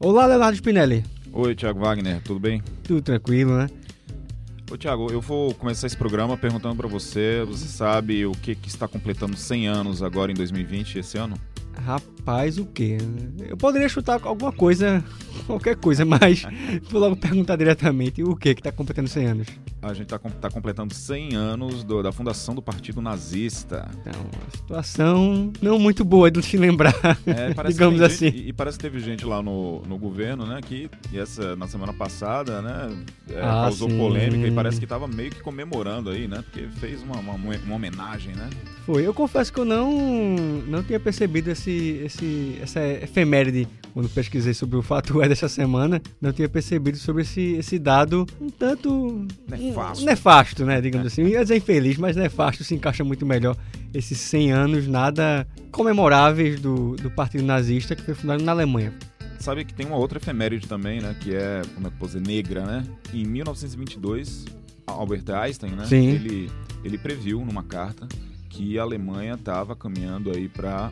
Olá, Leonardo Spinelli. Oi, Thiago Wagner, tudo bem? Tudo tranquilo, né? Ô, Thiago, eu vou começar esse programa perguntando para você, você sabe o que, que está completando 100 anos agora em 2020, esse ano? Rapaz, o quê? Eu poderia chutar alguma coisa, qualquer coisa, mas vou logo perguntar diretamente o que que tá completando 100 anos. A gente está tá completando 100 anos do- da fundação do Partido Nazista. Então, uma situação não muito boa de se lembrar, É, que digamos assim. gente- e, e parece que teve gente lá no, no governo, né, que essa, na semana passada, né, é, Ah, causou sim. polêmica e parece que estava meio que comemorando aí, né, porque fez uma, uma, uma homenagem, né? Foi. Eu confesso que eu não, não tinha percebido esse, esse, essa efeméride quando pesquisei sobre o fato é dessa semana. Não tinha percebido sobre esse, esse dado um tanto Nefasto. nefasto, né? Digamos assim. Ia dizer infeliz, mas nefasto se encaixa muito melhor. Esses 100 anos nada comemoráveis do, do Partido Nazista que foi fundado na Alemanha. Sabe que tem uma outra efeméride também, né? Que é, como é que eu posso dizer, negra, né? Em 1922, Albert Einstein, né? Sim. Ele, ele previu numa carta que a Alemanha estava caminhando aí para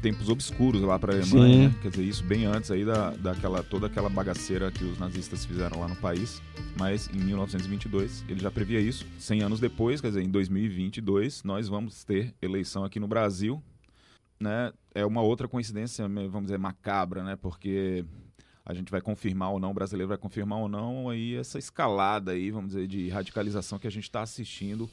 tempos obscuros lá para a Alemanha, né? Quer dizer, isso bem antes aí da, daquela toda aquela bagaceira que os nazistas fizeram lá no país. Mas em 1922 ele já previa isso. 100 anos depois, quer dizer, em 2022 nós vamos ter eleição aqui no Brasil, né? É uma outra coincidência, vamos dizer, macabra, né? Porque a gente vai confirmar ou não, o brasileiro vai confirmar ou não aí essa escalada aí, vamos dizer, de radicalização que a gente está assistindo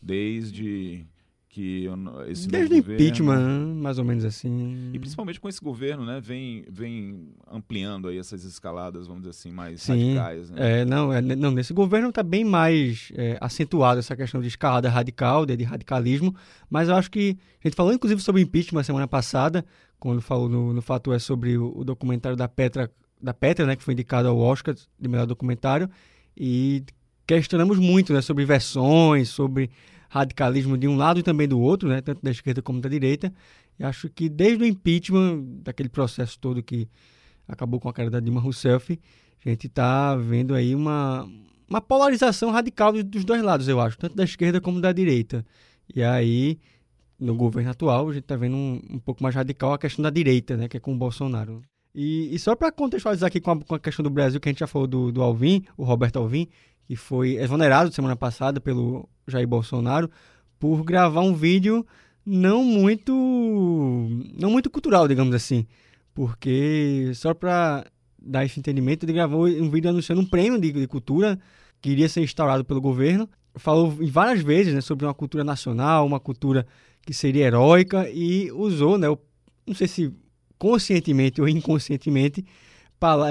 desde que esse novo Desde o governo- impeachment, mais ou menos assim. e principalmente com esse governo, né, vem, vem ampliando aí essas escaladas, vamos dizer assim, mais Sim. radicais, né? É, não, é, não, nesse governo está bem mais é, acentuado essa questão de escalada radical, de, de radicalismo, mas eu acho que a gente falou inclusive sobre impeachment semana passada, quando falou no, no Fato é sobre o, o documentário da Petra, da Petra, né, que foi indicado ao Oscar de melhor documentário, e questionamos muito né, sobre versões, sobre radicalismo de um lado e também do outro, né, tanto da esquerda como da direita, e acho que desde o impeachment, daquele processo todo que acabou com a cara da Dilma Rousseff, a gente está vendo aí uma, uma polarização radical dos- dois lados, eu acho, tanto da esquerda como da direita. E aí, no governo atual, a gente está vendo um, um pouco mais radical a questão da direita, né, que é com o Bolsonaro. E, e só para contextualizar aqui com a, com a questão do Brasil, que a gente já falou do, do Alvin, o Roberto Alvin, que foi exonerado semana passada pelo Jair Bolsonaro por gravar um vídeo não muito não muito cultural, digamos assim, porque só para dar esse entendimento, ele gravou um vídeo anunciando um prêmio de, de cultura que iria ser instaurado pelo governo. Falou várias vezes né, sobre uma cultura nacional, uma cultura que seria heróica e usou, né, o- não sei se conscientemente ou inconscientemente,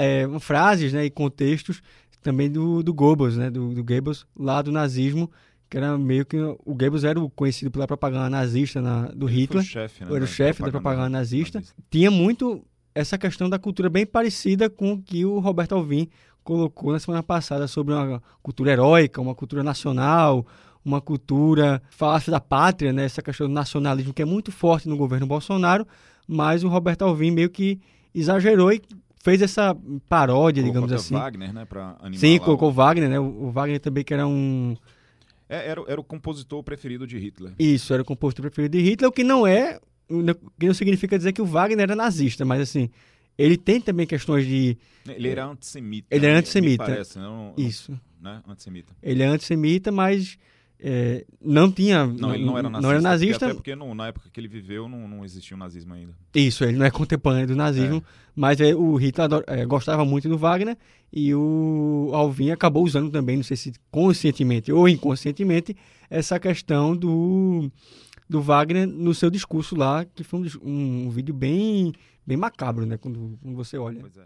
é, frases né, e contextos também do, do Goebbels, né, do, do Goebbels, lá do nazismo, que era meio que o Goebbels era o conhecido pela propaganda nazista na, do Ele Hitler chefe, né, era o chefe da propaganda nazista. nazista. tinha muito essa questão da cultura bem parecida com o que o Roberto Alvim colocou na semana passada sobre uma cultura heróica, uma cultura nacional, uma cultura falasse da pátria, né? essa questão do nacionalismo que é muito forte no governo Bolsonaro, mas o Roberto Alvim meio que exagerou e fez essa paródia, Colocou digamos assim. Wagner, né, para animar Sim, colocou o- Wagner, né? O o Wagner também que era um É, era, era o compositor preferido de Hitler. Isso, era o compositor preferido de Hitler, o que não é, o que não significa dizer que o Wagner era nazista, mas assim, ele tem também questões de. Ele era antissemita. Ele era me- antissemita. Me parece, não, Isso. né? Antissemita. Ele é antissemita, mas é, não tinha. Não, ele não era nazista. Não era nazista. Até porque não- na época que ele viveu não, não existia o nazismo ainda. Isso, ele não é contemporâneo do nazismo, mas é, o Hitler ador- é, gostava muito do Wagner e o Alvin acabou usando também, não sei se conscientemente ou inconscientemente, essa questão do, do Wagner no seu discurso lá, que foi um, um, um vídeo bem, bem macabro, né, quando, quando você olha. Pois é.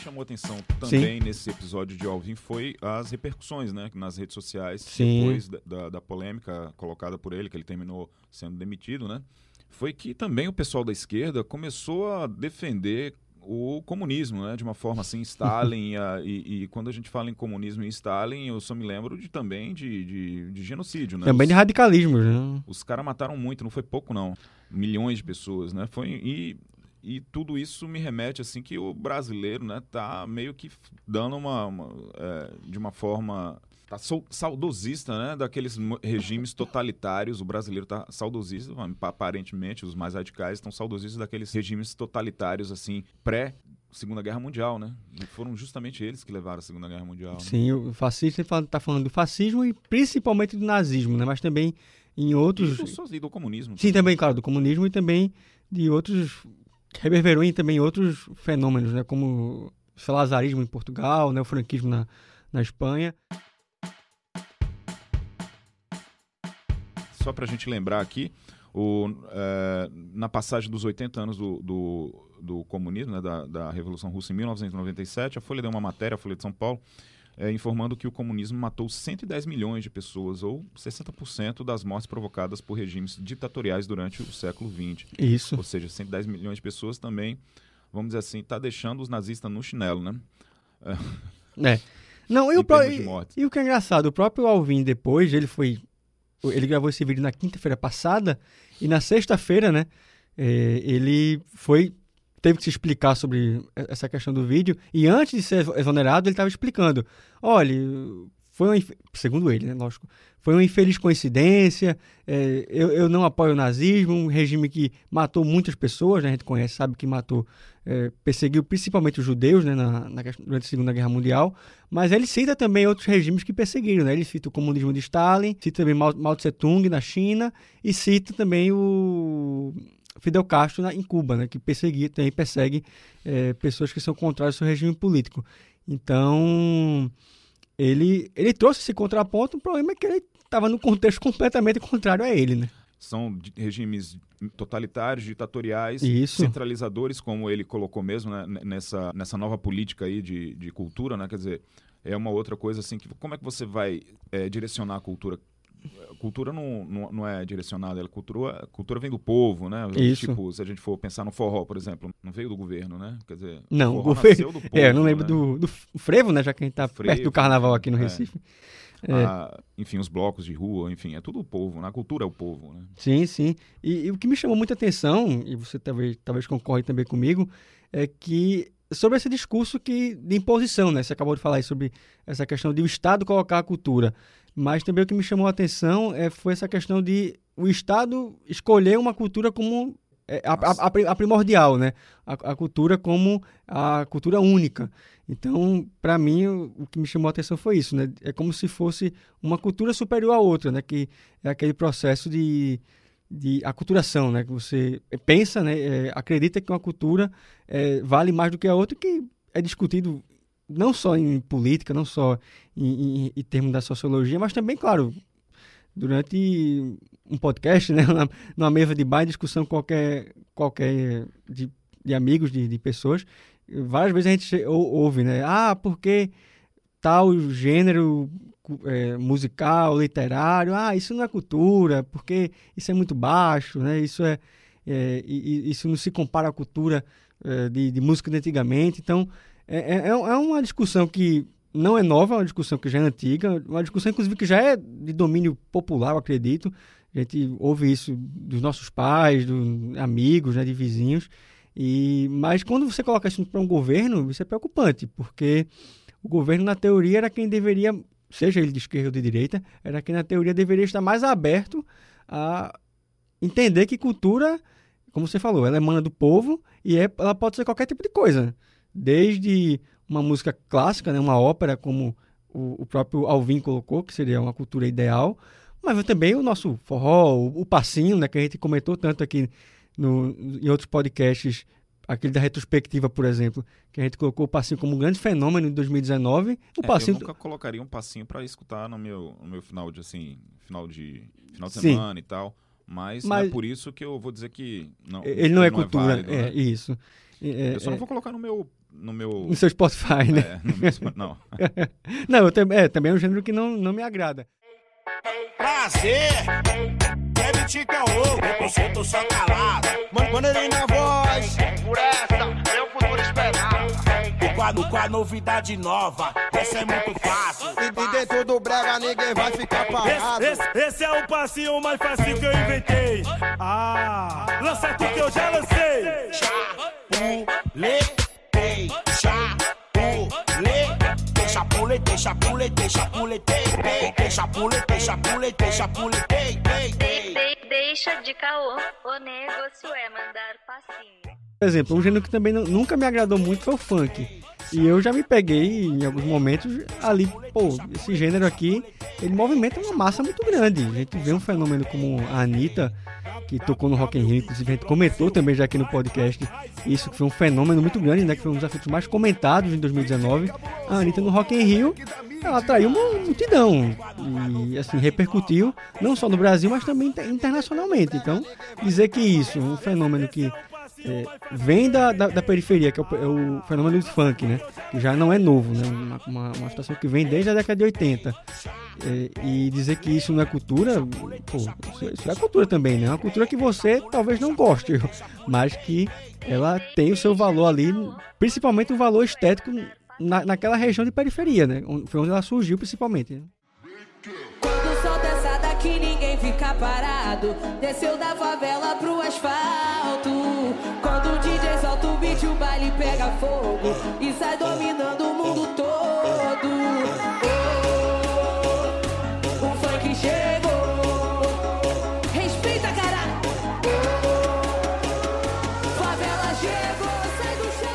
Chamou a atenção também nesse episódio de Alvin foi as repercussões, né, nas redes sociais Sim. depois da, da, da polêmica colocada por ele, que ele terminou sendo demitido, né? Foi que também o pessoal da esquerda começou a defender o comunismo, né? De uma forma assim, Stalin. a, e, e, quando a gente fala em comunismo e Stalin, eu só me lembro de, também de, de, de genocídio, né? Também os, de radicalismo, né? Os caras mataram muito, não foi pouco, não. Milhões de pessoas, né? Foi, e, e tudo isso me remete, assim, que o brasileiro, né? Tá meio que dando uma... uma é, de uma forma tá saudosista, né, daqueles regimes totalitários. O brasileiro tá saudosista, aparentemente os mais radicais estão saudosistas daqueles regimes totalitários assim pré Segunda Guerra Mundial, né? E foram justamente eles que levaram a Segunda Guerra Mundial. Né? Sim, o fascista está falando do fascismo e principalmente do nazismo, né? Mas também em outros. E do, e do comunismo. Sim, também, claro, do comunismo e também de outros. Reverberou em também outros fenômenos, né? Como o salazarismo em Portugal, né? o franquismo na, na Espanha. só para a gente lembrar aqui, o, é, na passagem dos 80 anos do, do, do comunismo, né, da, da, Revolução Russa em 1997, a Folha deu uma matéria, a Folha de São Paulo, é, informando que o comunismo matou 110 milhões de pessoas, ou 60% das mortes provocadas por regimes ditatoriais durante o século XX. Isso. Ou seja, 110 milhões de pessoas também, vamos dizer assim, está deixando os nazistas no chinelo, né? É. Não, e o, pro... e, e o que é engraçado, o próprio Alvin depois, ele foi ele gravou esse vídeo na quinta-feira passada e na sexta-feira, né, é, ele foi teve que se explicar sobre essa questão do vídeo e antes de ser exonerado ele estava explicando, olha, foi uma, segundo ele, né, lógico, foi uma infeliz coincidência, é, eu, eu não apoio o nazismo, um regime que matou muitas pessoas, né, a gente conhece, sabe que matou, é, perseguiu principalmente os judeus né, na, na, durante a Segunda Guerra Mundial, mas ele cita também outros regimes que perseguiram, né, ele cita o comunismo de Stalin, cita também Mao, Mao Tse Tung na China e cita também o Fidel Castro na, em Cuba, né, que perseguia, também persegue é, pessoas que são contrárias ao seu regime político. Então, ele, ele trouxe esse contraponto, o problema é que ele estava no contexto completamente contrário a ele, né? São regimes totalitários, ditatoriais, Isso. centralizadores, como ele colocou mesmo né, nessa, nessa nova política aí de, de cultura, né? Quer dizer, é uma outra coisa assim que como é que você vai é, direcionar a cultura cultura não, não, não, é direcionada, ela cultura, cultura vem do povo, né? Isso. Tipo, se a gente for pensar no forró, por exemplo, não veio do governo, né? Quer dizer, não, o governo. Povo, é, eu não lembro né? do, do frevo, né? Já que a gente tá frevo, perto do carnaval aqui no é. Recife. É. Ah, enfim, os blocos de rua, enfim, é tudo o povo, na né? cultura é o povo, né? Sim, sim. E, e o que me chamou muita atenção, e você talvez, talvez concorre também comigo, é que sobre esse discurso que, de imposição, né? Você acabou de falar aí sobre essa questão de o Estado colocar a cultura. Mas também o que me chamou a atenção é, foi essa questão de o Estado escolher uma cultura como é, a, a, a, primordial, né? A, a, cultura como a cultura única. Então, para mim, o, o, que me chamou a atenção foi isso, né? É como se fosse uma cultura superior à outra, né? Que é aquele processo de, de aculturação, né? Que você pensa, né? É, acredita que uma cultura é, vale mais do que a outra, que é discutido não só em política, não só em, em, em termos da sociologia, mas também, claro, durante um podcast, né, numa mesa de bar, discussão qualquer, qualquer de, de amigos, de, de pessoas, várias vezes a gente ouve, né, ah, porque tal gênero é, musical, literário, ah, isso não é cultura, porque isso é muito baixo, né, isso é, é isso não se compara à cultura é, de, de música de antigamente, então é, é, é, é uma discussão que não é nova, é uma discussão que já é antiga, uma discussão, inclusive, que já é de domínio popular, eu acredito. A gente ouve isso dos nossos pais, dos amigos, né, de vizinhos. E, mas quando você coloca isso para um governo, isso é preocupante, porque o governo, na teoria, era quem deveria, seja ele de esquerda ou de direita, era quem, na teoria, deveria estar mais aberto a entender que cultura, como você falou, ela emana do povo e é, ela pode ser qualquer tipo de coisa desde uma música clássica, né, uma ópera, como o, o próprio Alvin colocou, que seria uma cultura ideal, mas também o nosso forró, o, o passinho, né, que a gente comentou tanto aqui no, em outros podcasts, aquele da retrospectiva, por exemplo, que a gente colocou o passinho como um grande fenômeno em 2019. O é, passinho... Eu nunca colocaria um passinho para escutar no meu, no meu final de assim, final de final de semana e tal. Mas, mas... é por isso que eu vou dizer que não, ele não é não é cultura, é, válido, é né? isso. É, eu só não vou colocar no meu no meu. No seu Spotify, né? É, no meu, não. não, eu também, é, também é um gênero que não, não me agrada. Prazer! Kevin Tica é eu só calado. Mano, ele na voz. Por essa, meu futuro esperava. O quadro com a novidade nova, essa é muito fácil. E, e dentro do brega ninguém vai ficar parado. Esse, esse, esse é o passinho mais fácil que eu inventei. Ah, lança tu que eu já lancei. Chapuletei, chapuletei, chapuletei, chapuletei, chapuletei, chapuletei, chapuletei, chapuletei, De- Deixa de caô, o negócio é mandar passinho. Por exemplo, um gênero que também nu- nunca me agradou muito foi o funk. E eu já me peguei em alguns momentos ali, pô, esse gênero aqui, ele movimenta uma massa muito grande. A gente vê um fenômeno como a Anitta, que tocou no Rock in Rio, inclusive a gente comentou também já aqui no podcast, isso que foi um fenômeno muito grande, né, que foi um dos assuntos mais comentados em 2019. A Anitta no Rock in Rio, ela atraiu uma multidão e assim repercutiu não só no Brasil, mas também inter- internacionalmente. Então, dizer que isso, um fenômeno que é, vem da, da, da periferia, que é o, é o fenômeno do funk, né? Que já não é novo, né? Uma, uma, uma situação que vem desde a década de 80. É, e dizer que isso não é cultura, pô, isso, é- cultura também, né? É uma cultura que você talvez não goste, mas que ela tem o seu valor ali, principalmente o valor estético na, naquela região de periferia, né? Foi onde ela surgiu principalmente. né? Quando daqui ninguém fica parado Desceu da favela pro asfalto fogo E sai dominando o mundo todo. Oh, o funk chegou. Respeita, cara. Favela chegou, sai do chão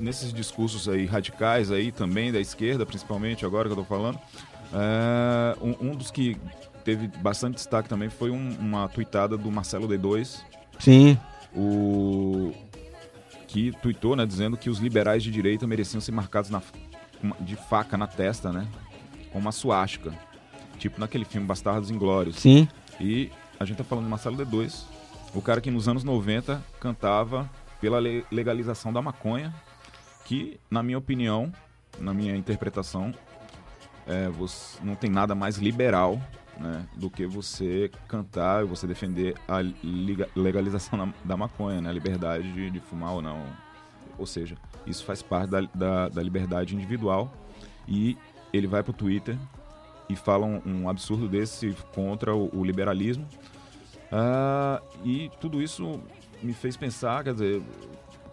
nesses discursos aí radicais aí também da esquerda, principalmente agora que eu tô falando, é, um, um dos que teve bastante destaque também foi um- uma tuitada do Marcelo D2, Sim. o que tuitou, né, dizendo que os liberais de direita mereciam ser marcados na, de faca na testa, né, com uma suástica, tipo naquele filme Bastardos Inglórios. Sim. E a gente tá falando de Marcelo D2, o cara que nos anos 90 cantava pela le- legalização da maconha, que, na minha opinião, na minha interpretação, é, não tem nada mais liberal né, do que você cantar e você defender a legalização da, maconha, né, a liberdade de, de fumar ou não. Ou seja, isso faz parte da, da, da liberdade individual e ele vai pro Twitter e fala um, um absurdo desse contra o, o liberalismo. Ah, e tudo isso me fez pensar, quer dizer,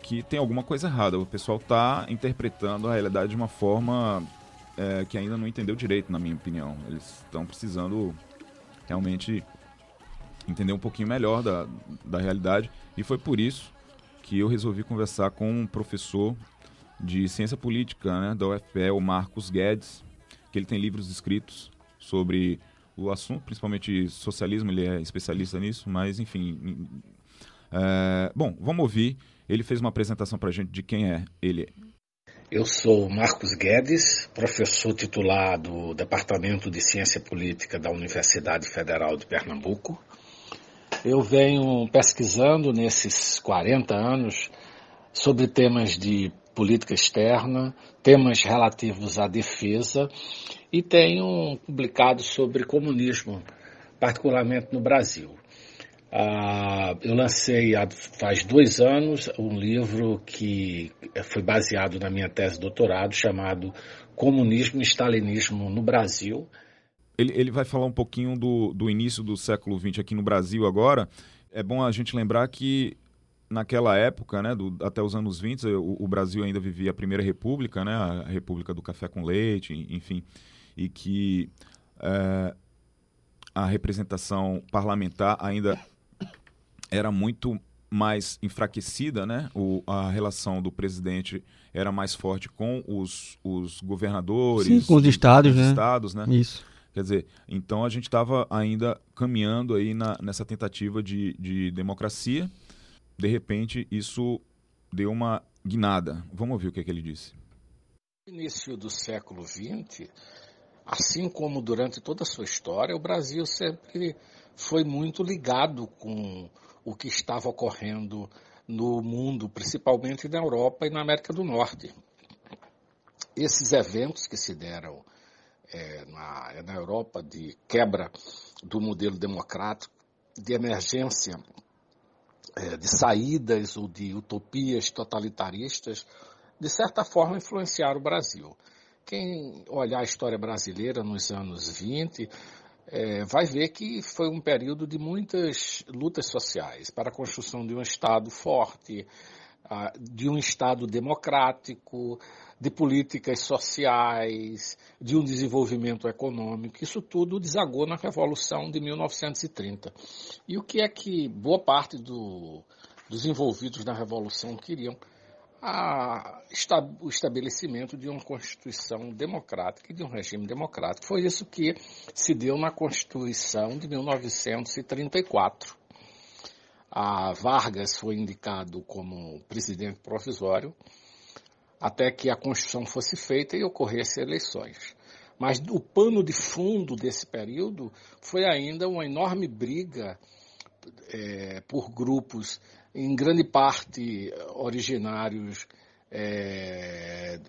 que tem alguma coisa errada. O pessoal está interpretando a realidade de uma forma é, que ainda não entendeu direito, na minha opinião. Eles estão precisando realmente entender um pouquinho melhor da, da realidade. E foi por isso que eu resolvi conversar com um professor de ciência política né, da UFPE, o Marcos Guedes, que ele tem livros escritos sobre o assunto, principalmente socialismo, ele é especialista nisso, mas enfim. é, bom, vamos ouvir. Ele fez uma apresentação para a gente de quem é ele. Eu sou Marcos Guedes, professor titular do Departamento de Ciência Política da Universidade Federal de Pernambuco. Eu venho pesquisando nesses 40 anos sobre temas de política externa, temas relativos à defesa e tenho publicado sobre comunismo, particularmente no Brasil. Ah, eu lancei há, faz dois anos um livro que foi baseado na minha tese de doutorado chamado Comunismo e Stalinismo no Brasil. Ele, ele vai falar um pouquinho do, do início do século XX aqui no Brasil agora. É bom a gente lembrar que naquela época, né, do, até os anos 20, o, o Brasil ainda vivia a Primeira República, né, a República do Café com Leite, enfim, e que é, a representação parlamentar ainda era muito mais enfraquecida, né? O, a relação do presidente era mais forte com os, os governadores, Sim, com os estados, né? estados, né? Isso. Quer dizer, então a gente estava ainda caminhando aí na, nessa tentativa de, de democracia. De repente, isso deu uma guinada. Vamos ouvir o que, é que ele disse. No início do século XX, assim como durante toda a sua história, o Brasil sempre foi muito ligado com o que estava ocorrendo no mundo, principalmente na Europa e na América do Norte. Esses eventos que se deram é, na, na Europa de quebra do modelo democrático, de emergência é, de saídas ou de utopias totalitaristas, de certa forma influenciaram o Brasil. Quem olhar a história brasileira nos anos 20 é, vai ver que foi um período de muitas lutas sociais para a construção de um Estado forte, de um Estado democrático, de políticas sociais, de um desenvolvimento econômico. Isso tudo desagou na Revolução de 1930. E o que é que boa parte do, dos envolvidos na Revolução queriam? A, o estabelecimento de uma Constituição democrática e de um regime democrático. Foi isso que se deu na Constituição de 1934. A Vargas foi indicado como presidente provisório até que a Constituição fosse feita e ocorressem eleições. Mas o pano de fundo desse período foi ainda uma enorme briga é, por grupos, em grande parte originários é,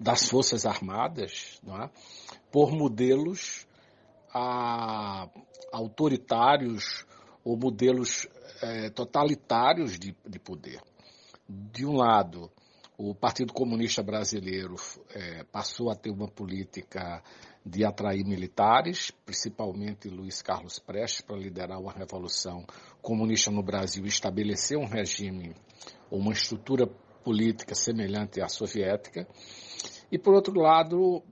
das Forças Armadas, é? por modelos a, autoritários ou modelos é, totalitários de, de poder. De um lado, o Partido Comunista Brasileiro é, passou a ter uma política de atrair militares, principalmente Luiz Carlos Prestes, para liderar uma revolução comunista no Brasil e estabelecer um regime, uma estrutura política semelhante à soviética. E, por outro lado,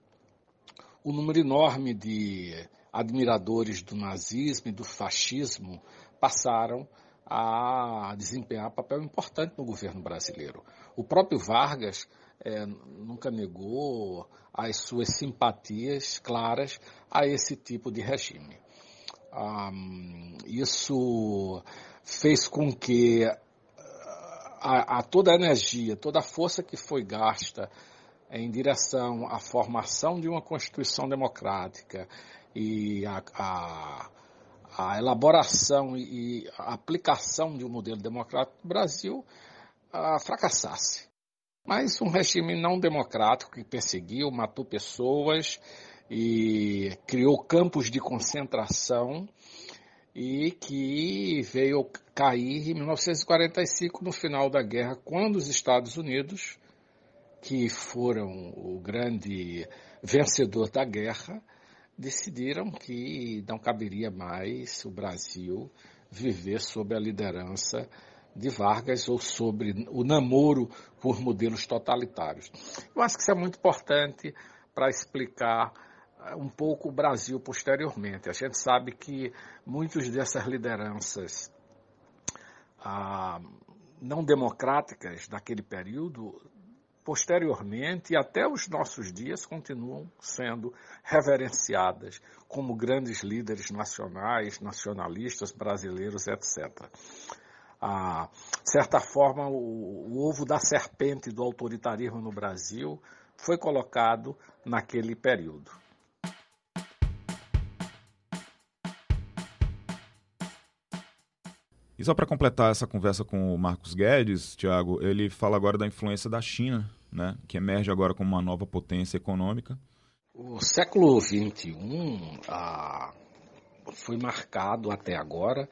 o número enorme de admiradores do nazismo e do fascismo passaram a desempenhar papel importante no governo brasileiro. O próprio Vargas é, nunca negou as suas simpatias claras a esse tipo de regime. Isso fez com que a, a, toda a energia, toda a força que foi gasta em direção à formação de uma Constituição democrática e a, a a elaboração e a aplicação de um modelo democrático no Brasil a, fracassasse. Mas um regime não democrático que perseguiu, matou pessoas e criou campos de concentração e que veio cair em 1945 no final da guerra, quando os Estados Unidos, que foram o grande vencedor da guerra, decidiram que não caberia mais o Brasil viver sob a liderança de Vargas ou sobre o namoro por modelos totalitários. Eu acho que isso é muito importante para explicar um pouco o Brasil posteriormente. A gente sabe que muitas dessas lideranças ah, não democráticas daquele período posteriormente e até os nossos dias continuam sendo reverenciadas como grandes líderes nacionais, nacionalistas, brasileiros, etc. Ah, de certa forma, o, o ovo da serpente do autoritarismo no Brasil foi colocado naquele período. E só para completar essa conversa com o Marcos Guedes, Tiago, ele fala agora da influência da China né, que emerge agora como uma nova potência econômica. O século XXI ah, foi marcado até agora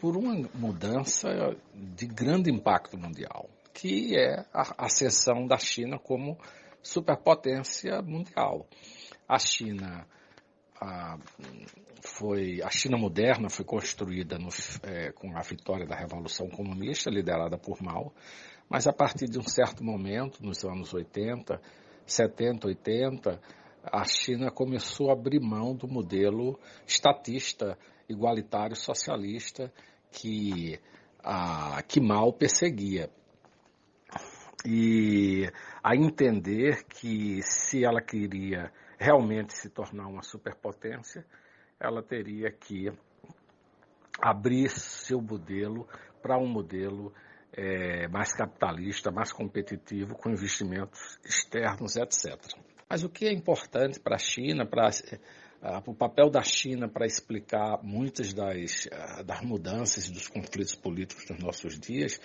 por uma mudança de grande impacto mundial, que é a ascensão da China como superpotência mundial. A China a, foi a China moderna foi construída no, é, com a vitória da Revolução Comunista liderada por Mao, mas a partir de um certo momento, nos anos 80, 70, 80, a China começou a abrir mão do modelo estatista, igualitário, socialista que, a, que Mao perseguia. E a entender que se ela queria realmente se tornar uma superpotência, ela teria que abrir seu modelo para um modelo é, mais capitalista, mais competitivo, com investimentos externos, etc. Mas o que é importante para a China, para o papel da China para explicar muitas das, das mudanças e dos conflitos políticos dos nossos dias,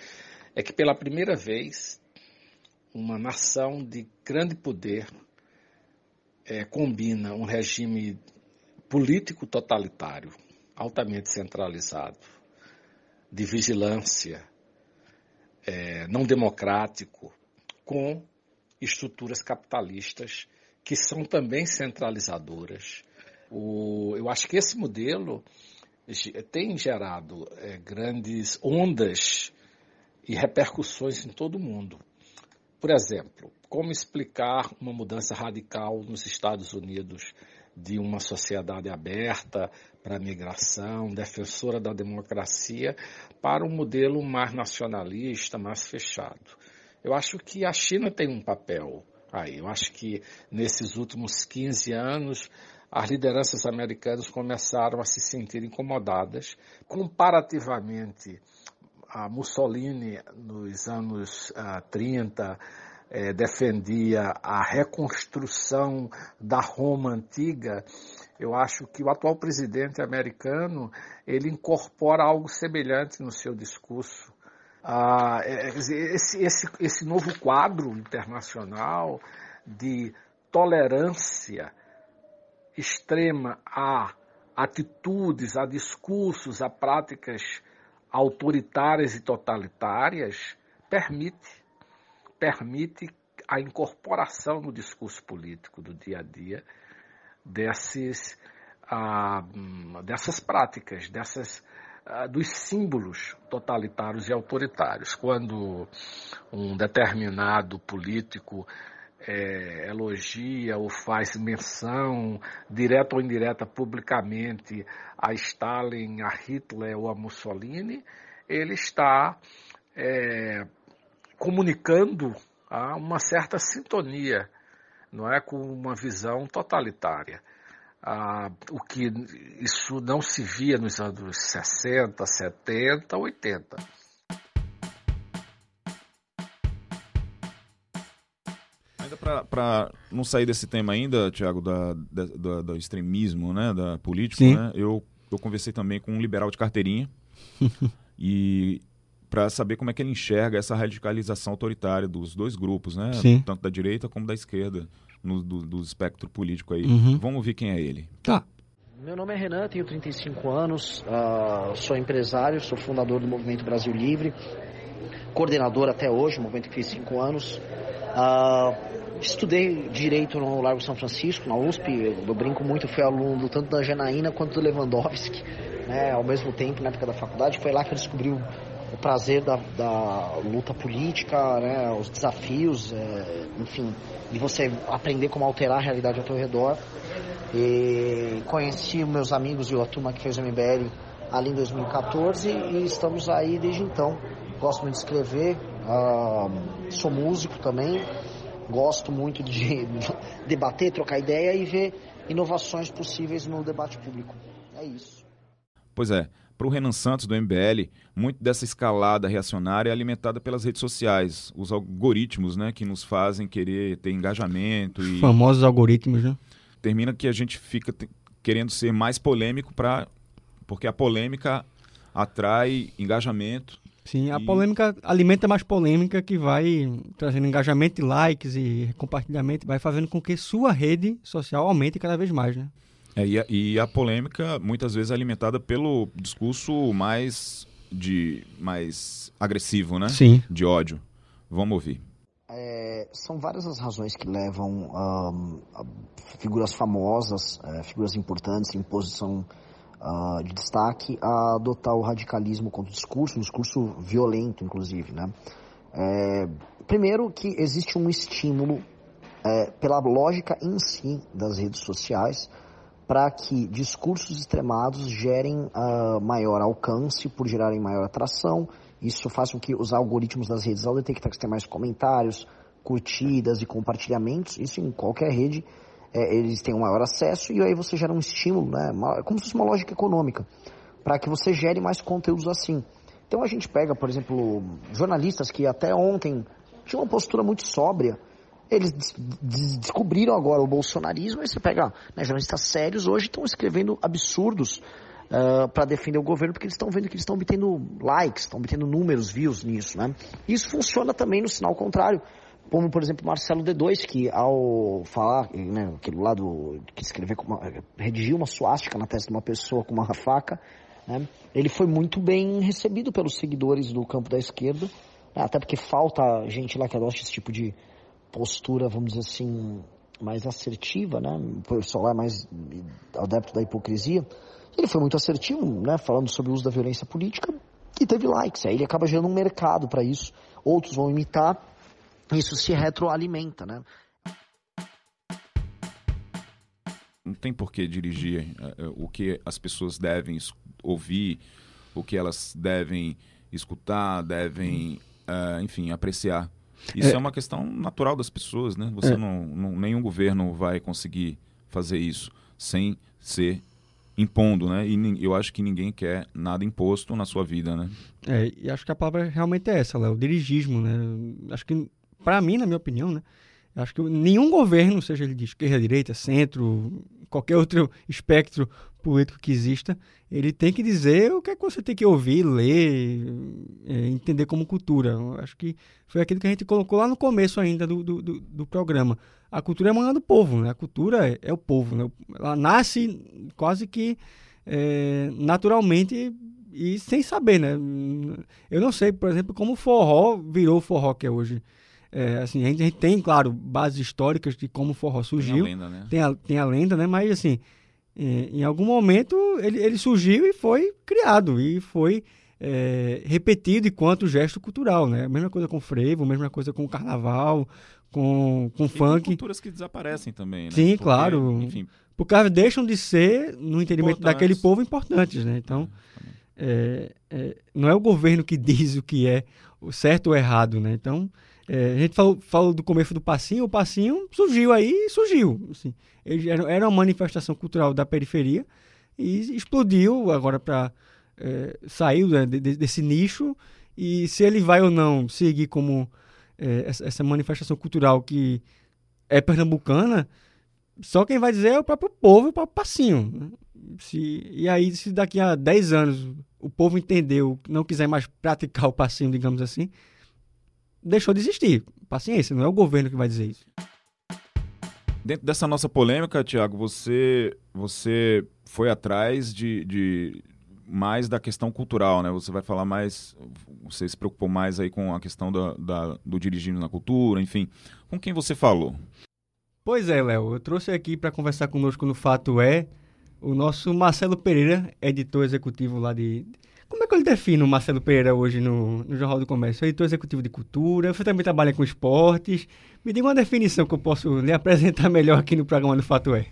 é que pela primeira vez uma nação de grande poder é, combina um regime político totalitário, altamente centralizado, de vigilância, é, não democrático com estruturas capitalistas que são também centralizadoras. O, eu acho que esse modelo tem gerado é, grandes ondas e repercussões em todo o mundo. Por exemplo, como explicar uma mudança radical nos Estados Unidos de uma sociedade aberta para a migração, defensora da democracia, para um modelo mais nacionalista, mais fechado. Eu acho que a China tem um papel aí. Eu acho que nesses últimos 15 anos as lideranças americanas começaram a se sentir incomodadas comparativamente a Mussolini nos anos uh, 30 eh, defendia a reconstrução da Roma antiga, eu acho que o atual presidente americano ele incorpora algo semelhante no seu discurso. Ah, esse, esse, esse novo quadro internacional de tolerância extrema a atitudes, a discursos, a práticas autoritárias e totalitárias permite permite a incorporação no discurso político do dia a dia desses, ah, dessas práticas, dessas, ah, dos símbolos totalitários e autoritários. Quando um determinado político é, elogia ou faz menção, direta ou indireta, publicamente a Stalin, a Hitler ou a Mussolini, ele está é, comunicando a uma certa sintonia, não é, com uma visão totalitária. Ah, o que isso não se via nos anos 60, 70, 80. Para não sair desse tema ainda, Tiago, da, da, do extremismo, né, da política, né, eu, eu conversei também com um liberal de carteirinha e para saber como é que ele enxerga essa radicalização autoritária dos dois grupos, né, Sim. tanto da direita como da esquerda, no, do, do espectro político aí. Uhum. Vamos ouvir quem é ele. Tá. Meu nome é Renan, tenho 35 anos, uh, sou empresário, sou fundador do Movimento Brasil Livre, coordenador até hoje, movimento que fez 5 anos. Uh, Estudei direito no Largo São Francisco, na USP. Eu, brinco muito, fui aluno tanto da Janaína quanto do Lewandowski, né, ao mesmo tempo, na época da faculdade. Foi lá que eu descobri o, o prazer da, da, luta política, né, os desafios, é, enfim, de você aprender como alterar a realidade ao teu redor. E conheci meus amigos e a turma que fez o MBL ali em 2014 e estamos aí desde então. Gosto muito de escrever, uh, sou músico também, Gosto muito de debater, trocar ideia e ver inovações possíveis no debate público. É isso. Pois é, para o Renan Santos, do MBL, muito dessa escalada reacionária é alimentada pelas redes sociais, os algoritmos né, que nos fazem querer ter engajamento. E Famosos algoritmos, né? Termina que a gente fica querendo ser mais polêmico, pra, porque a polêmica atrai engajamento Sim, a e... polêmica alimenta mais polêmica que vai trazendo engajamento e likes e compartilhamento, vai fazendo com que sua rede social aumente cada vez mais, né? É, e, a, e a polêmica muitas vezes é alimentada pelo discurso mais de mais agressivo, né? Sim. De ódio. Vamos ouvir. É, são várias as razões que levam um, figuras famosas, é, figuras importantes em posição uh, de destaque a adotar o radicalismo contra o discurso, um discurso violento, inclusive. Né? É, primeiro, que existe um estímulo é, pela lógica em si das redes sociais para que discursos extremados gerem uh, maior alcance, por gerarem maior atração. Isso faz com que os algoritmos das redes, ao detectar que tem mais comentários, curtidas e compartilhamentos, isso em qualquer rede, é, eles têm um maior acesso e aí você gera um estímulo, né? Uma, como se fosse uma lógica econômica, para que você gere mais conteúdos assim. Então a gente pega, por exemplo, jornalistas que até ontem tinham uma postura muito sóbria, eles des des descobriram agora o bolsonarismo, e você pega né, jornalistas sérios hoje estão escrevendo absurdos uh, para defender o governo, porque eles estão vendo que eles estão obtendo likes, estão obtendo números, views nisso. Né? Isso funciona também no sinal contrário como por exemplo Marcelo D2, que ao falar, né, aquele lado que escrever, uma, redigiu uma suástica na testa de uma pessoa com uma faca, né, ele foi muito bem recebido pelos seguidores do campo da esquerda, né? até porque falta gente lá que adote esse tipo de postura, vamos dizer assim, mais assertiva, né? O pessoal lá é mais adepto da hipocrisia. Ele foi muito assertivo, né? Falando sobre o uso da violência política e teve likes. Aí ele acaba gerando um mercado para isso. Outros vão imitar. Isso se retroalimenta, né? Não tem por que dirigir uh, o que as pessoas devem ouvir, o que elas devem escutar, devem, uh, enfim, apreciar. Isso é, é, uma questão natural das pessoas, né? Você é. não, não, nenhum governo vai conseguir fazer isso sem ser impondo, né? E eu acho que ninguém quer nada imposto na sua vida, né? É, e acho que a palavra realmente é essa, Léo, o dirigismo, né? Acho que, para mim, na minha opinião, né? Acho que nenhum governo, seja ele de esquerda, direita, centro, qualquer outro espectro político que exista, ele tem que dizer o que é que você tem que ouvir, ler, é, entender como cultura. Acho que foi aquilo que a gente colocou lá no começo ainda do, do, do, do programa. A cultura é manhã do povo, né? A cultura é, é, o povo, né? Ela nasce quase que é, naturalmente e sem saber, né? Eu não sei, por exemplo, como o forró virou o forró que é hoje. É, assim, a gente, a gente, tem, claro, bases históricas de como o forró surgiu. Tem a lenda, né? Tem a, tem a lenda, né? Mas, assim, é, em algum momento ele, ele surgiu e foi criado. E foi é, repetido enquanto gesto cultural, né? A mesma coisa com o frevo, a mesma coisa com o carnaval, com, com e funk. culturas que desaparecem também, né? Sim, Porque, claro. Enfim, porque deixam de ser, no entendimento daquele povo, importantes, né? Então, é, é, não é o governo que diz o que é certo ou errado, né? Então, é, a gente falou, falou, do começo do passinho, o passinho surgiu aí, surgiu. Assim, era, era uma manifestação cultural da periferia e explodiu agora para é, saiu né, de, desse nicho e se ele vai ou não seguir como é, essa, essa, manifestação cultural que é pernambucana, só quem vai dizer é o próprio povo, o próprio passinho. Né? Se, e aí, se daqui a 10 anos o povo entendeu, não quiser mais praticar o passinho, digamos assim, deixou de existir. Paciência, não é o governo que vai dizer isso. Dentro dessa nossa polêmica, Tiago, você, você foi atrás de, de mais da questão cultural, né? Você vai falar mais, você se preocupou mais aí com a questão da, da do dirigindo na cultura, enfim. Com quem você falou? Pois é, Léo, eu trouxe aqui para conversar conosco no Fato É o nosso Marcelo Pereira, editor executivo lá de, como é que ele define o Marcelo Pereira hoje no, no Jornal do Comércio? Editor executivo de cultura, você também trabalha com esportes. Me diga uma definição que eu posso lhe apresentar melhor aqui no programa do Fato É.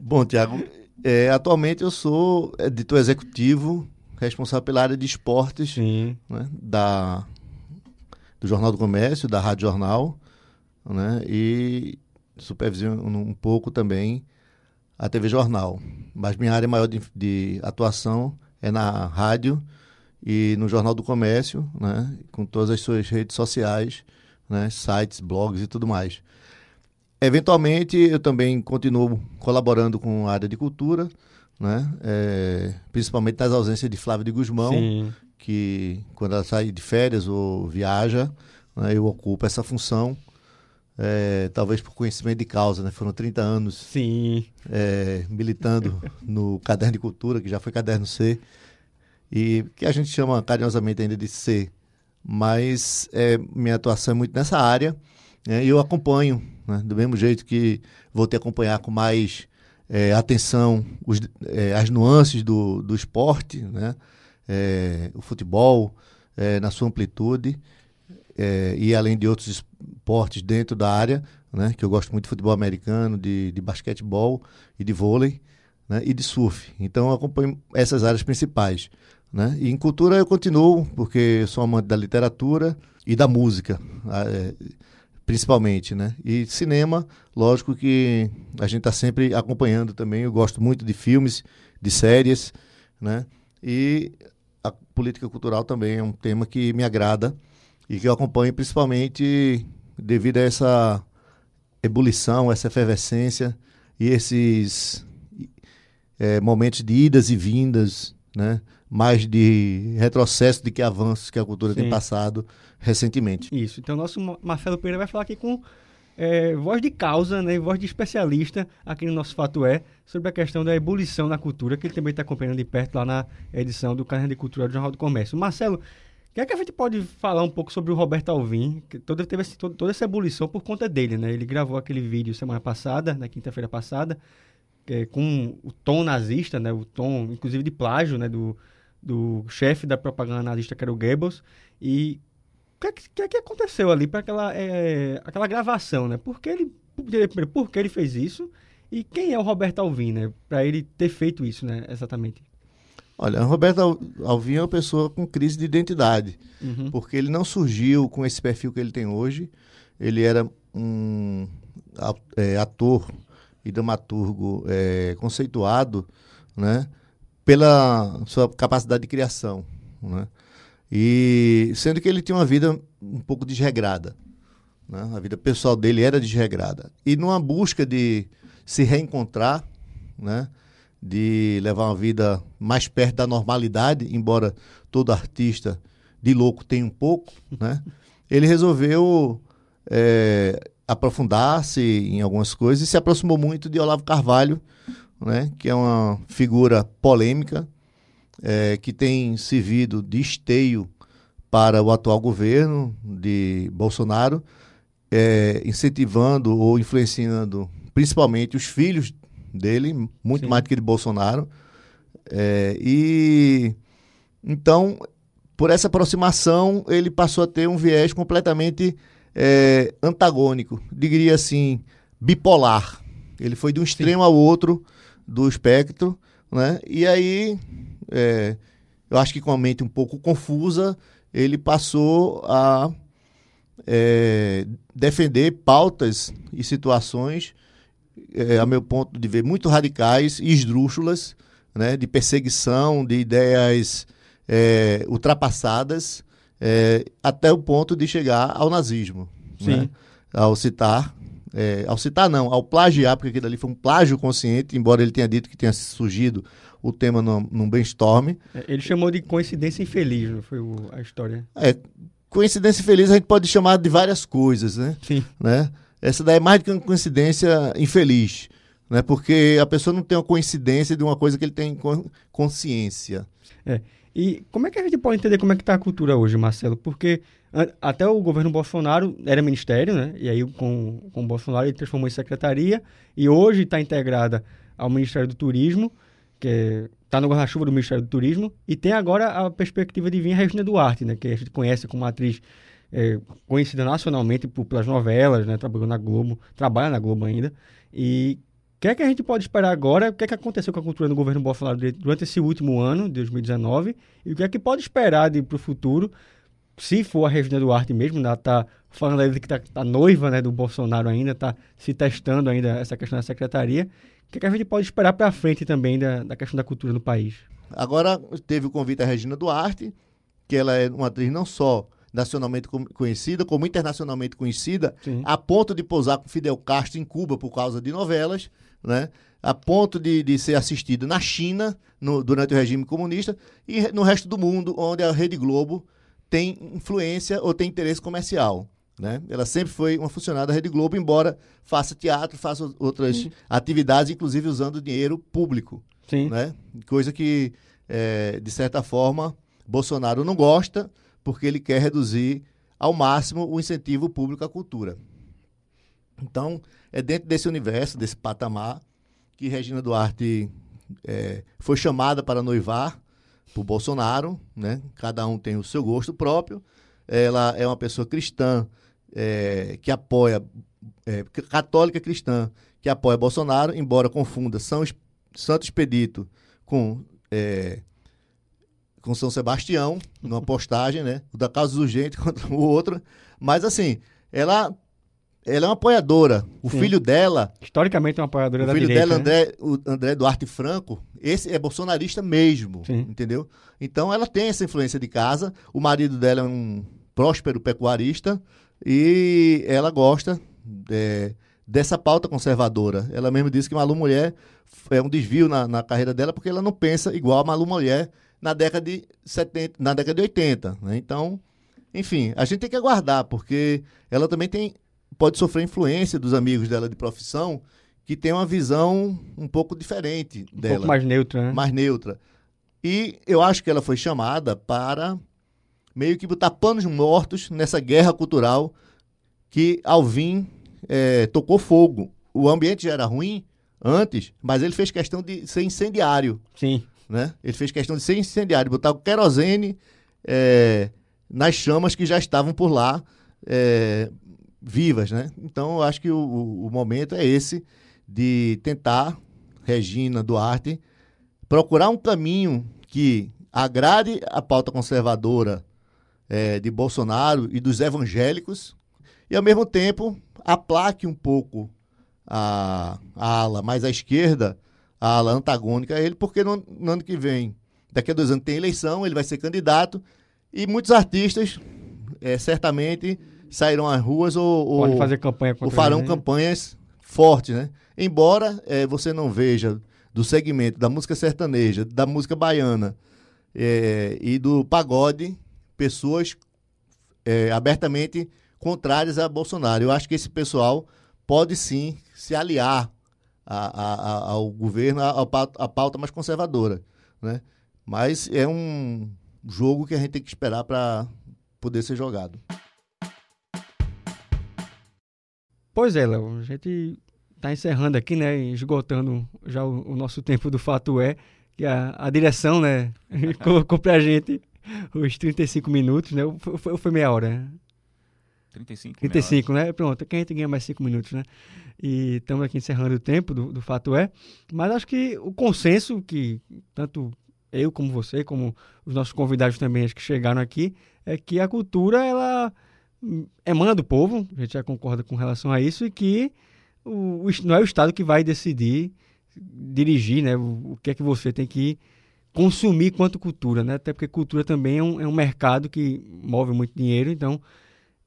Bom, Tiago, é, atualmente eu sou editor executivo, responsável pela área de esportes né, da, do Jornal do Comércio, da Rádio Jornal, né, e supervisiono um pouco também a TV Jornal. Mas minha área maior de, de atuação é na rádio e no Jornal do Comércio, né, com todas as suas redes sociais, né, sites, blogs e tudo mais. Eventualmente, eu também continuo colaborando com a área de cultura, né, é, principalmente nas ausências de Flávio de Guzmão, Sim. que quando ela sai de férias ou viaja, né, eu ocupo essa função. É, talvez por conhecimento de causa, né? Foram 30 anos Sim. É, militando no Caderno de Cultura, que já foi Caderno C, e que a gente chama carinhosamente ainda de C. Mas é, minha atuação é muito nessa área, né? e eu acompanho, né? do mesmo jeito que vou te acompanhar com mais é, atenção os, é, as nuances do, do esporte, né? É, o futebol na sua amplitude, e além de outros esportes dentro da área, né, que eu gosto muito de futebol americano, de, de basquetebol e de vôlei, né, e de surf. Então eu acompanho essas áreas principais. Né? E em cultura eu continuo, porque sou amante da literatura e da música, é, principalmente. Né? E cinema, lógico que a gente está sempre acompanhando também. Eu gosto muito de filmes, de séries, né? e a política cultural também é um tema que me agrada e que eu acompanho principalmente devido a essa ebulição, essa efervescência e esses é, momentos de idas e vindas, né? mais de retrocesso do que avanços que a cultura Sim. tem passado recentemente. Isso. Então, nosso Marcelo Pereira vai falar aqui com é, voz de causa, né, voz de especialista aqui no nosso Fato É, sobre a questão da ebulição na cultura, que ele também está acompanhando de perto lá na edição do Canal de Cultura do Jornal do Comércio. Marcelo, que é que a gente pode falar um pouco sobre o Roberto Alvim? Que todo, teve esse, toda essa ebulição por conta dele, né? Ele gravou aquele vídeo semana passada, na quinta-feira passada, é, com o tom nazista, né? O tom, inclusive, de plágio, né? Do, do chefe da propaganda nazista, que era o Goebbels. E o que, é que, que, que aconteceu ali para aquela, é, aquela gravação, né? Por que ele, primeiro, por que ele fez isso? E quem é o Roberto Alvim, né? Para ele ter feito isso, né? Exatamente. Olha, Roberto Alvim é uma pessoa com crise de identidade, uhum. porque ele não surgiu com esse perfil que ele tem hoje. Ele era um é, ator e dramaturgo é, conceituado, né, pela sua capacidade de criação, né? E sendo que ele tinha uma vida um pouco desregrada, né? A vida pessoal dele era desregrada. E numa busca de se reencontrar, né? De levar uma vida mais perto da normalidade, embora todo artista de louco tenha um pouco, né? Ele resolveu é, aprofundar-se em algumas coisas e se aproximou muito de Olavo Carvalho, né? Que é uma figura polêmica é, que tem servido de esteio para o atual governo de Bolsonaro, é, incentivando ou influenciando principalmente os filhos dele, muito Sim. mais do que de Bolsonaro. É, e então, por essa aproximação, ele passou a ter um viés completamente é, antagônico, diria assim, bipolar. Ele foi de um extremo Sim. ao outro do espectro, né? E aí, é, eu acho que com a mente um pouco confusa, ele passou a é, defender pautas e situações é, a meu ponto de ver, muito radicais e esdrúxulas, né, de perseguição, de ideias é, ultrapassadas, é, até o ponto de chegar ao nazismo. Né? Ao citar, é, ao citar não, ao plagiar, porque aquilo ali foi um plágio consciente, embora ele tenha dito que tenha surgido o tema num, num brainstorm. É, ele chamou de coincidência infeliz, não foi o, a história? É, coincidência infeliz a gente pode chamar de várias coisas, né? Sim. Né? Essa daí é mais do que uma coincidência infeliz, né? Porque a pessoa não tem uma coincidência de uma coisa que ele tem consciência. É. E como é que a gente pode entender como é que está a cultura hoje, Marcelo? Porque até o governo Bolsonaro era ministério, né? E aí com, com o Bolsonaro ele transformou em secretaria e hoje está integrada ao Ministério do Turismo, que está no guarda-chuva do Ministério do Turismo, e tem agora a perspectiva de vir a Regina Duarte, né? Que a gente conhece como atriz é, conhecida nacionalmente por, pelas novelas, né? Trabalhou na Globo, trabalha na Globo ainda. E o que é que a gente pode esperar agora? O que é que aconteceu com a cultura no governo Bolsonaro durante esse último ano, de 2019? E o que é que pode esperar para o futuro, se for a Regina Duarte mesmo, ela está falando aí que está tá noiva né, do Bolsonaro ainda, está se testando ainda essa questão da secretaria. O que, é que a gente pode esperar para frente também da, da questão da cultura no país? Agora teve o convite da Regina Duarte, que ela é uma atriz não só nacionalmente conhecida, como internacionalmente conhecida, Sim. a ponto de posar com Fidel Castro em Cuba por causa de novelas, né? a ponto de, de ser assistida na China no, durante o regime comunista e no resto do mundo, onde a Rede Globo tem influência ou tem interesse comercial. Né? Ela sempre foi uma funcionária da Rede Globo, embora faça teatro, faça outras Sim. atividades, inclusive usando dinheiro público. Sim. Né? Coisa que, é, de certa forma, Bolsonaro não gosta, porque ele quer reduzir ao máximo o incentivo público à cultura. Então, é dentro desse universo, desse patamar, que Regina Duarte é, foi chamada para noivar por Bolsonaro, né? Cada um tem o seu gosto próprio. Ela é uma pessoa cristã é, que apoia, é, católica cristã, que apoia Bolsonaro, embora confunda São Santo Expedito com é, com São Sebastião, numa postagem, né? O da Causa Urgente contra o outro. Mas assim, ela ela é uma apoiadora. O Sim. filho dela. Historicamente é uma apoiadora da direita. O filho dela, né? André, o André Duarte Franco, esse é bolsonarista mesmo. Sim. Entendeu? Então ela tem essa influência de casa. O marido dela é um próspero pecuarista. E ela gosta é, dessa pauta conservadora. Ela mesmo disse que Malu Mulher é um desvio na, na carreira dela porque ela não pensa igual a Malu Mulher na década de 70, na década de 80, né? Então, enfim, a gente tem que aguardar, porque ela também tem pode sofrer influência dos amigos dela de profissão que tem uma visão um pouco diferente um dela. pouco mais neutra, né? Mais neutra. E eu acho que ela foi chamada para meio que botar panos mortos nessa guerra cultural que Alvin é, tocou fogo. O ambiente já era ruim antes, mas ele fez questão de ser incendiário. Sim. Né? Ele fez questão de ser incendiário, botar o querosene é, nas chamas que já estavam por lá é, vivas. Né? Então, eu acho que o, o momento é esse de tentar, Regina Duarte, procurar um caminho que agrade a pauta conservadora é, de Bolsonaro e dos evangélicos e, ao mesmo tempo, aplaque um pouco a, a ala mais à esquerda, a ala antagônica a ele, porque no, no, ano que vem, daqui a dois anos, tem eleição, ele vai ser candidato e muitos artistas é, certamente sairão às ruas ou, ou, fazer campanha ou farão ele, né? campanhas fortes, né? Embora é, você não veja do segmento da música sertaneja, da música baiana é, e do pagode pessoas é, abertamente contrárias a Bolsonaro. Eu acho que esse pessoal pode sim se aliar a, a, a, ao governo, à pauta mais conservadora. Né? Mas é um jogo que a gente tem que esperar para poder ser jogado. Pois é, Léo, a gente está encerrando aqui, né, esgotando já o, o, nosso tempo do Fato É, que a, a direção, né, colocou para a gente os 35 minutos, né, foi, foi meia hora, né? 35. 35, né? Pronto, aqui a gente ganha mais 5 minutos, né? E estamos aqui encerrando o tempo do, do fato é. Mas acho que o consenso que tanto eu como você, como os nossos convidados também, acho que chegaram aqui, é que a cultura, ela emana do povo, a gente já concorda com relação a isso, e que o, o não é o Estado que vai decidir, dirigir, né? O, o que é que você tem que consumir quanto cultura, né? Até porque cultura também é um, é um mercado que move muito dinheiro, então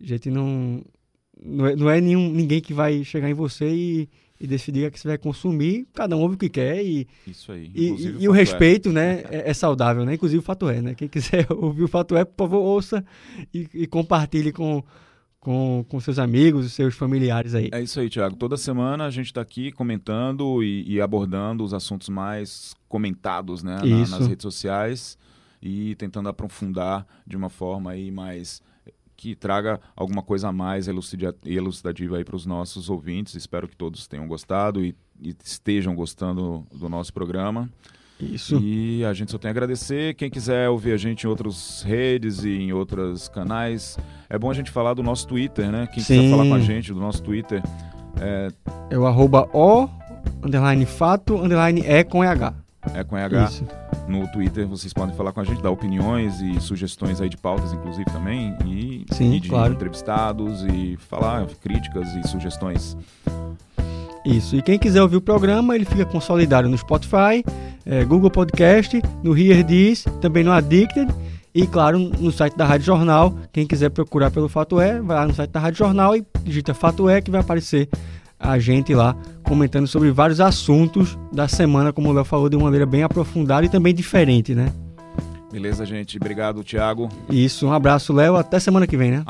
a gente não. Não é, não é nenhum, ninguém que vai chegar em você e, e decidir o que você vai consumir. Cada um ouve o que quer e. Isso aí. E, e, e o, o respeito, é. né? É, é, saudável, né? Inclusive o fato é, né? Quem quiser ouvir o fato é, por favor, ouça e, e compartilhe com, com, com seus amigos, seus familiares aí. É isso aí, Tiago. Toda semana a gente está aqui comentando e, e, abordando os assuntos mais comentados né, na, nas redes sociais e tentando aprofundar de uma forma aí mais que traga alguma coisa a mais elucidativa aí para os nossos ouvintes. Espero que todos tenham gostado e, e, estejam gostando do nosso programa. Isso. E a gente só tem a agradecer. Quem quiser ouvir a gente em outras redes e em outros canais, é bom a gente falar do nosso Twitter, né? Quem Sim. quiser falar com a gente do nosso Twitter. É, é o arroba O, underline fato, underline E com EH. É com EH. Isso no Twitter vocês podem falar com a gente, dar opiniões e sugestões aí de pautas, inclusive, também. E, Sim, e de claro. entrevistados e falar críticas e sugestões. Isso. E quem quiser ouvir o programa, ele fica consolidado no Spotify, é, Google Podcast, no Here This, também no Addicted e, claro, no site da Rádio Jornal. Quem quiser procurar pelo Fato É, vai lá no site da Rádio Jornal e digita Fato É que vai aparecer a gente lá comentando sobre vários assuntos da semana, como o Léo falou, de uma maneira bem aprofundada e também diferente, né? Beleza, gente. Obrigado, Thiago. Isso, um abraço, Léo. Até semana que vem, né?